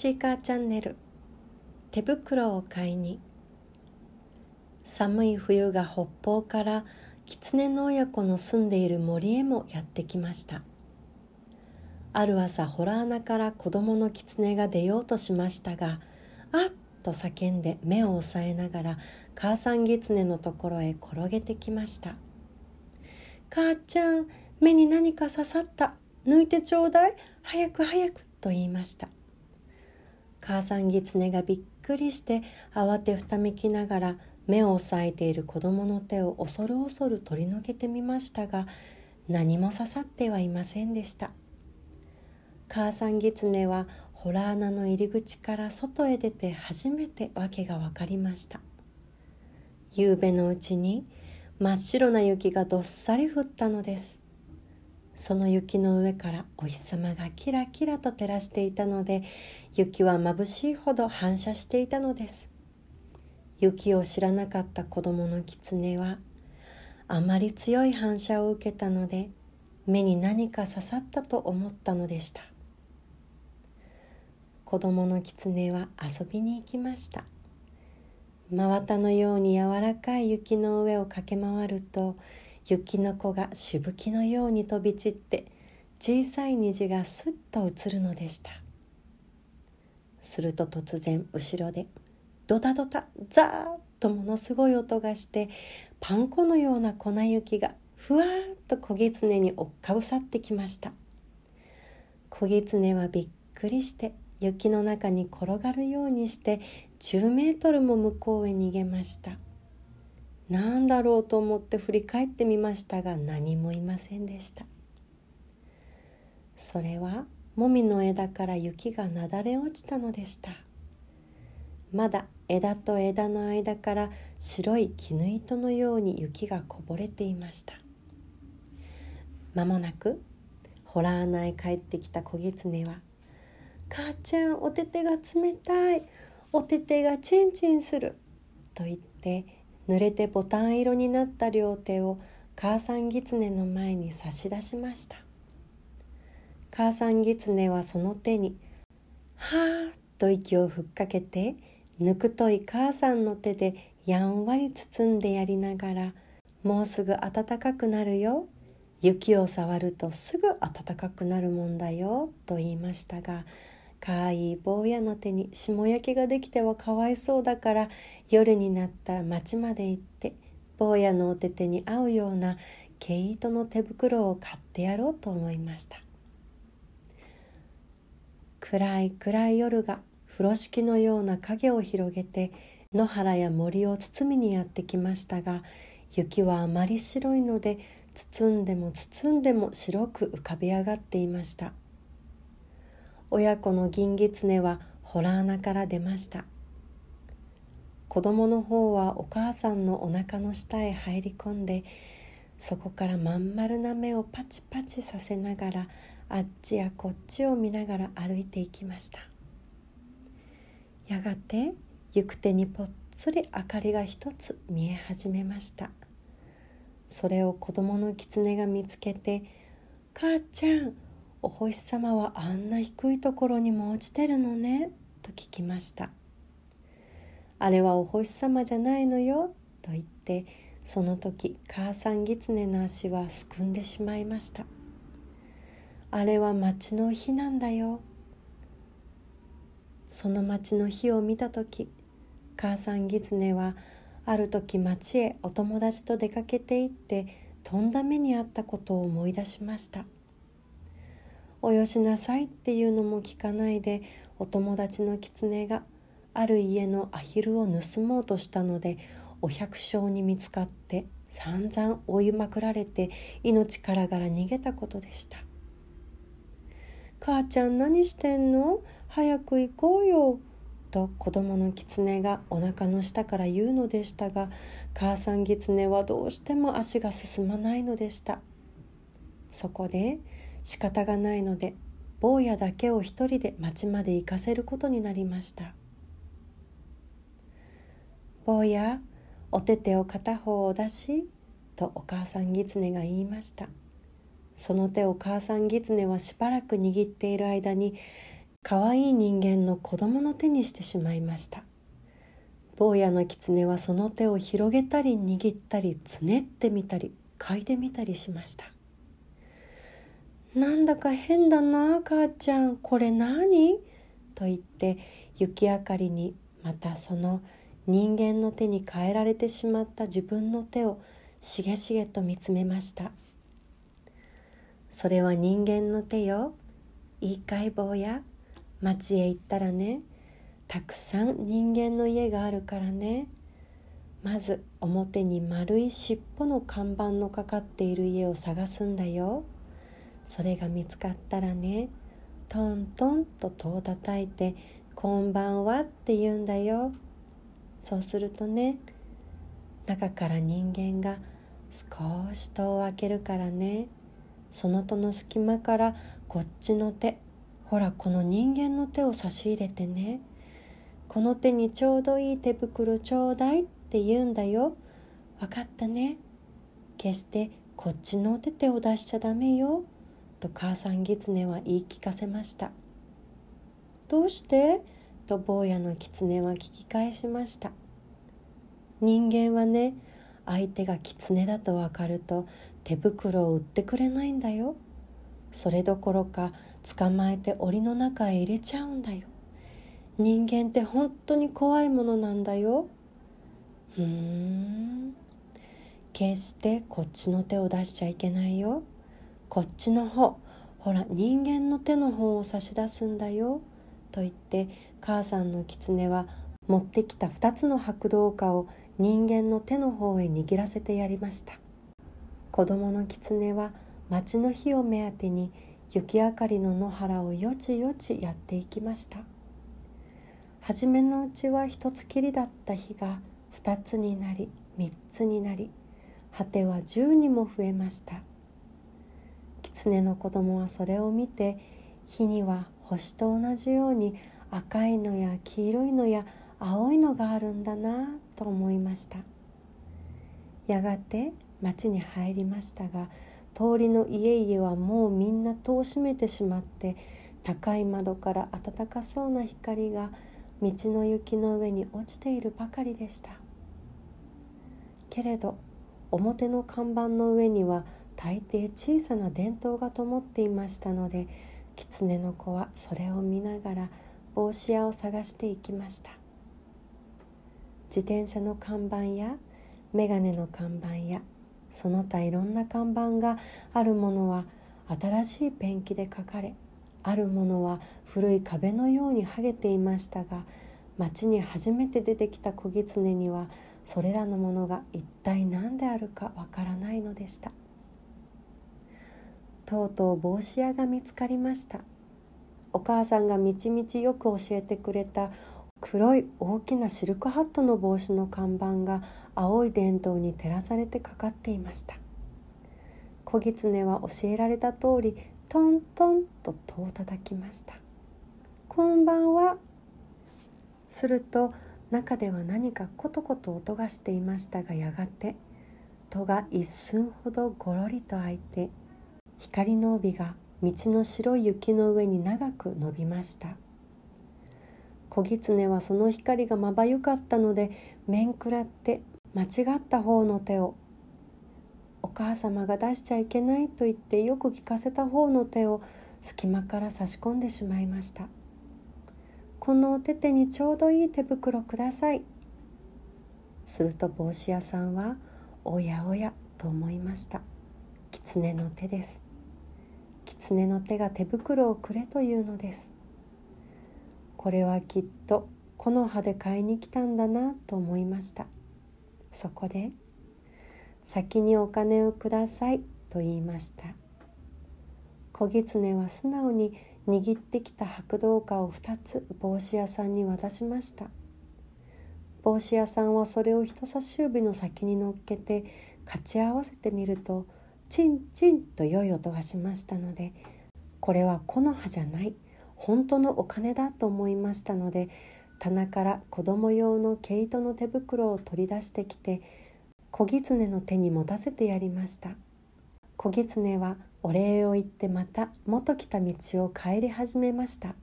チーカーチャンネル。手袋を買いに。寒い冬が北方から狐の親子の住んでいる森へもやってきました。ある朝ホラー穴から子供の狐が出ようとしましたがあっと叫んで目を押さえながら母さん狐のところへ転げてきました。母ちゃん目に何か刺さった。抜いてちょうだい。早く早くと言いました。母さん狐がびっくりして慌てふためきながら目を押さえている子供の手を恐る恐る取り除けてみましたが何も刺さってはいませんでした。母さん狐はホラー穴の入り口から外へ出て初めて訳が分かりました。夕べのうちに真っ白な雪がどっさり降ったのです。その雪の上からお日様がキラキラと照らしていたので雪は眩しいほど反射していたのです。雪を知らなかった子供の狐はあまり強い反射を受けたので目に何か刺さったと思ったのでした。子供の狐は遊びに行きました。真綿のように柔らかい雪の上を駆け回ると雪の子がしぶきのように飛び散って小さい虹がすっと映るのでした。すると突然後ろでドタドタザーッとものすごい音がしてパン粉のような粉雪がふわーっと小狐に追っかぶさってきました。小狐はびっくりして雪の中に転がるようにして10メートルも向こうへ逃げました。何だろうと思って振り返ってみましたが何もいませんでした。それはもみの枝から雪がなだれ落ちたのでした。まだ枝と枝の間から白い絹糸のように雪がこぼれていました。間もなくホラー穴へ帰ってきた小狐は「母ちゃんお手手が冷たい。お手手がチンチンする」と言って濡れてボタン色になった両手を母さん狐の前に差し出しました。母さん狐はその手に「はー」と息をふっかけてぬくとい母さんの手でやんわり包んでやりながら「もうすぐ暖かくなるよ。雪を触るとすぐ暖かくなるもんだよ」と言いましたがかわいい坊やの手に霜焼けができてはかわいそうだから夜になったら町まで行って坊やのお手手に合うような毛糸の手袋を買ってやろうと思いました。暗い暗い夜が風呂敷のような影を広げて野原や森を包みにやってきましたが雪はあまり白いので包んでも包んでも白く浮かび上がっていました。親子の銀狐はホラー穴から出ました。子供の方はお母さんのお腹の下へ入り込んでそこからまん丸な目をパチパチさせながらあっちやこっちを見ながら歩いていきました。やがて行く手にぽっつり明かりが一つ見え始めました。それを子供の狐が見つけて「母ちゃんお星様はあんな低いところにも落ちてるのね」と聞きましたあれはお星様じゃないのよ」と言ってその時母さん狐の足はすくんでしまいましたあれは町の火なんだよその町の火を見た時母さん狐はある時町へお友達と出かけて行ってとんだ目にあったことを思い出しました。およしなさいっていうのも聞かないでお友達の狐がある家のアヒルを盗もうとしたのでお百姓に見つかって散々追いまくられて命からがら逃げたことでした「母ちゃん何してんの？早く行こうよ」と子供の狐がお腹の下から言うのでしたが母さん狐はどうしても足が進まないのでした。そこで仕方がないので坊やだけを一人で町まで行かせることになりました。坊やお手手を片方を出し」とお母さん狐が言いました。その手を母さん狐はしばらく握っている間にかわいい人間の子供の手にしてしまいました。坊やの狐はその手を広げたり握ったりつねってみたり嗅いでみたりしました。なんだか変だな母ちゃん。これ何？と言って雪明かりにまたその人間の手に変えられてしまった自分の手をしげしげと見つめました。それは人間の手よ。いいかい坊や。町へ行ったらね。たくさん人間の家があるからね。まず表に丸い尻尾の看板のかかっている家を探すんだよ。それが見つかったらねトントンと戸を叩いて「こんばんは」って言うんだよそうするとね中から人間が少し戸を開けるからねその戸の隙間からこっちの手ほらこの人間の手を差し入れてねこの手にちょうどいい手袋ちょうだいって言うんだよ。わかったね。決してこっちのお手手を出しちゃダメよ。と母さん狐は言い聞かせました。どうして？と坊やの狐は聞き返しました。人間はね、相手が狐だとわかると手袋を売ってくれないんだよ。それどころか捕まえて檻の中へ入れちゃうんだよ。人間って本当に怖いものなんだよ。ふーん決してこっちの手を出しちゃいけないよ。こっちの方。ほら人間の手の方を差し出すんだよ。と言って母さんの狐は持ってきた2つの白銅貨を人間の手の方へ握らせてやりました。子供の狐は町の火を目当てに雪明かりの野原をよちよちやっていきました。初めのうちは一つきりだった日が二つになり三つになり果ては十にも増えました。狐の子供はそれを見て火には星と同じように赤いのや黄色いのや青いのがあるんだなと思いました。やがて町に入りましたが通りの家々はもうみんな戸を閉めてしまって高い窓から暖かそうな光が道の雪の上に落ちているばかりでした。けれど表の看板の上には大抵小さな電灯が灯っていましたので狐の子はそれを見ながら帽子屋を探していきました。自転車の看板や眼鏡の看板やその他いろんな看板があるものは新しいペンキで書かれあるものは古い壁のように剥げていましたが町に初めて出てきた小狐にはそれらのものが一体何であるかわからないのでした。とうとう帽子屋が見つかりました。お母さんがみちみちよく教えてくれた黒い大きなシルクハットの帽子の看板が青い電灯に照らされてかかっていました。小狐は教えられた通りトントンと戸を叩きました。こんばんは。すると中では何かコトコト音がしていましたがやがて戸が一寸ほどごろりと開いて光の帯が道の白い雪の上に長く伸びました。小狐はその光がまばゆかったので面食らって間違った方の手を。お母様が出しちゃいけないと言ってよく聞かせた方の手を隙間から差し込んでしまいました。このお手手にちょうどいい手袋ください。すると帽子屋さんはおやおやと思いました。狐の手です。狐の手が手袋をくれというのです。これはきっと木の葉で買いに来たんだなと思いました。そこで先にお金をください」と言いました。小狐は素直に握ってきた白銅貨を2つ帽子屋さんに渡しました。帽子屋さんはそれを人差し指の先に乗っけて勝ち合わせてみるとチンチンと良い音がしましたのでこれは木の葉じゃない。本当のお金だと思いましたので棚から子供用の毛糸の手袋を取り出してきて小狐の手に持たせてやりました。小狐はお礼を言ってまた元来た道を帰り始めました。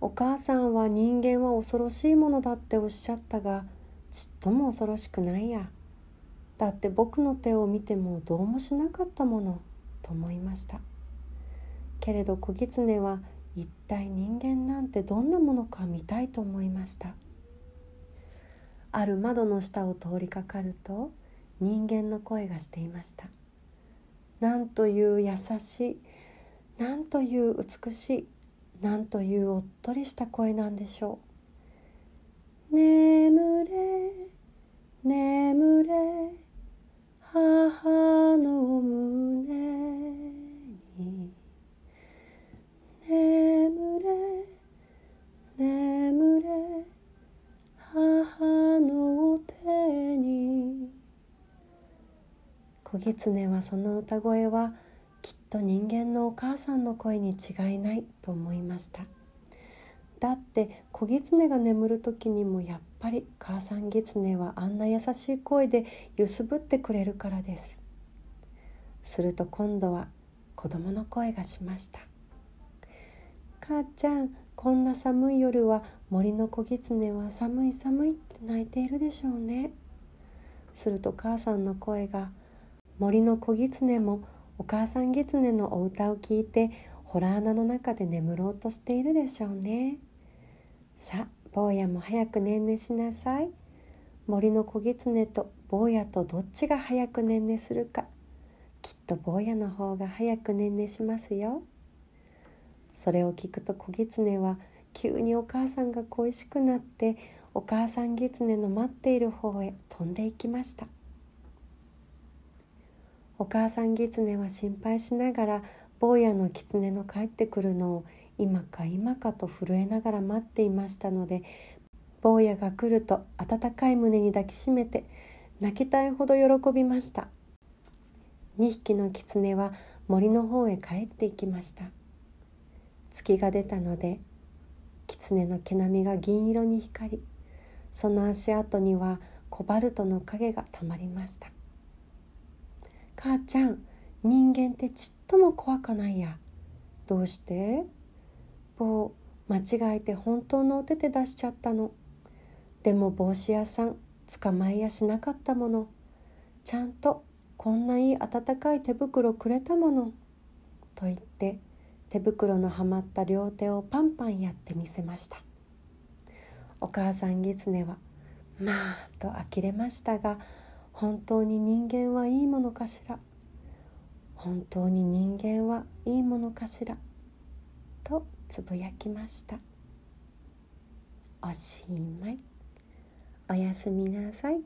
お母さんは人間は恐ろしいものだっておっしゃったがちっとも恐ろしくないや。だって僕の手を見てもどうもしなかったものと思いました。けれど小狐は一体人間なんてどんなものか見たいと思いました。ある窓の下を通りかかると人間の声がしていました。なんという優しいなんという美しいなんというおっとりした声なんでしょう。眠れ眠れ。母の胸に眠れ眠れ母の手に小狐はその歌声はきっと人間のお母さんの声に違いないと思いました。だって小狐が眠る時にもやっぱり母さん狐はあんな優しい声で揺すぶってくれるからです。すると今度は子供の声がしました「母ちゃんこんな寒い夜は森の小狐は寒い寒いって泣いているでしょうね」すると母さんの声が「森の小狐もお母さん狐のお歌を聞いてホラー穴の中で眠ろうとしているでしょうね。さあ坊やも早くねんねしなさい。森の小狐と坊やとどっちが早くねんねするか。きっと坊やの方が早くねんねしますよ。それを聞くと小狐は急にお母さんが恋しくなってお母さん狐の待っている方へ飛んでいきました。お母さん狐は心配しながら坊やの狐の帰ってくるのを今か今かと震えながら待っていましたので坊やが来ると温かい胸に抱きしめて泣きたいほど喜びました。2匹の狐は森の方へ帰っていきました。月が出たので狐の毛並みが銀色に光りその足跡にはコバルトの影がたまりました。母ちゃん人間ってちっとも怖かないや。どうして？棒間違えて本当のお手手出しちゃったの。でも帽子屋さん捕まえやしなかったもの。ちゃんとこんないい温かい手袋くれたもの。と言って手袋のはまった両手をパンパンやってみせました。お母さん狐はまあと呆れましたが本当に人間はいいものかしら。本当に人間はいいものかしら。とつぶやきました。おしまい。おやすみなさい。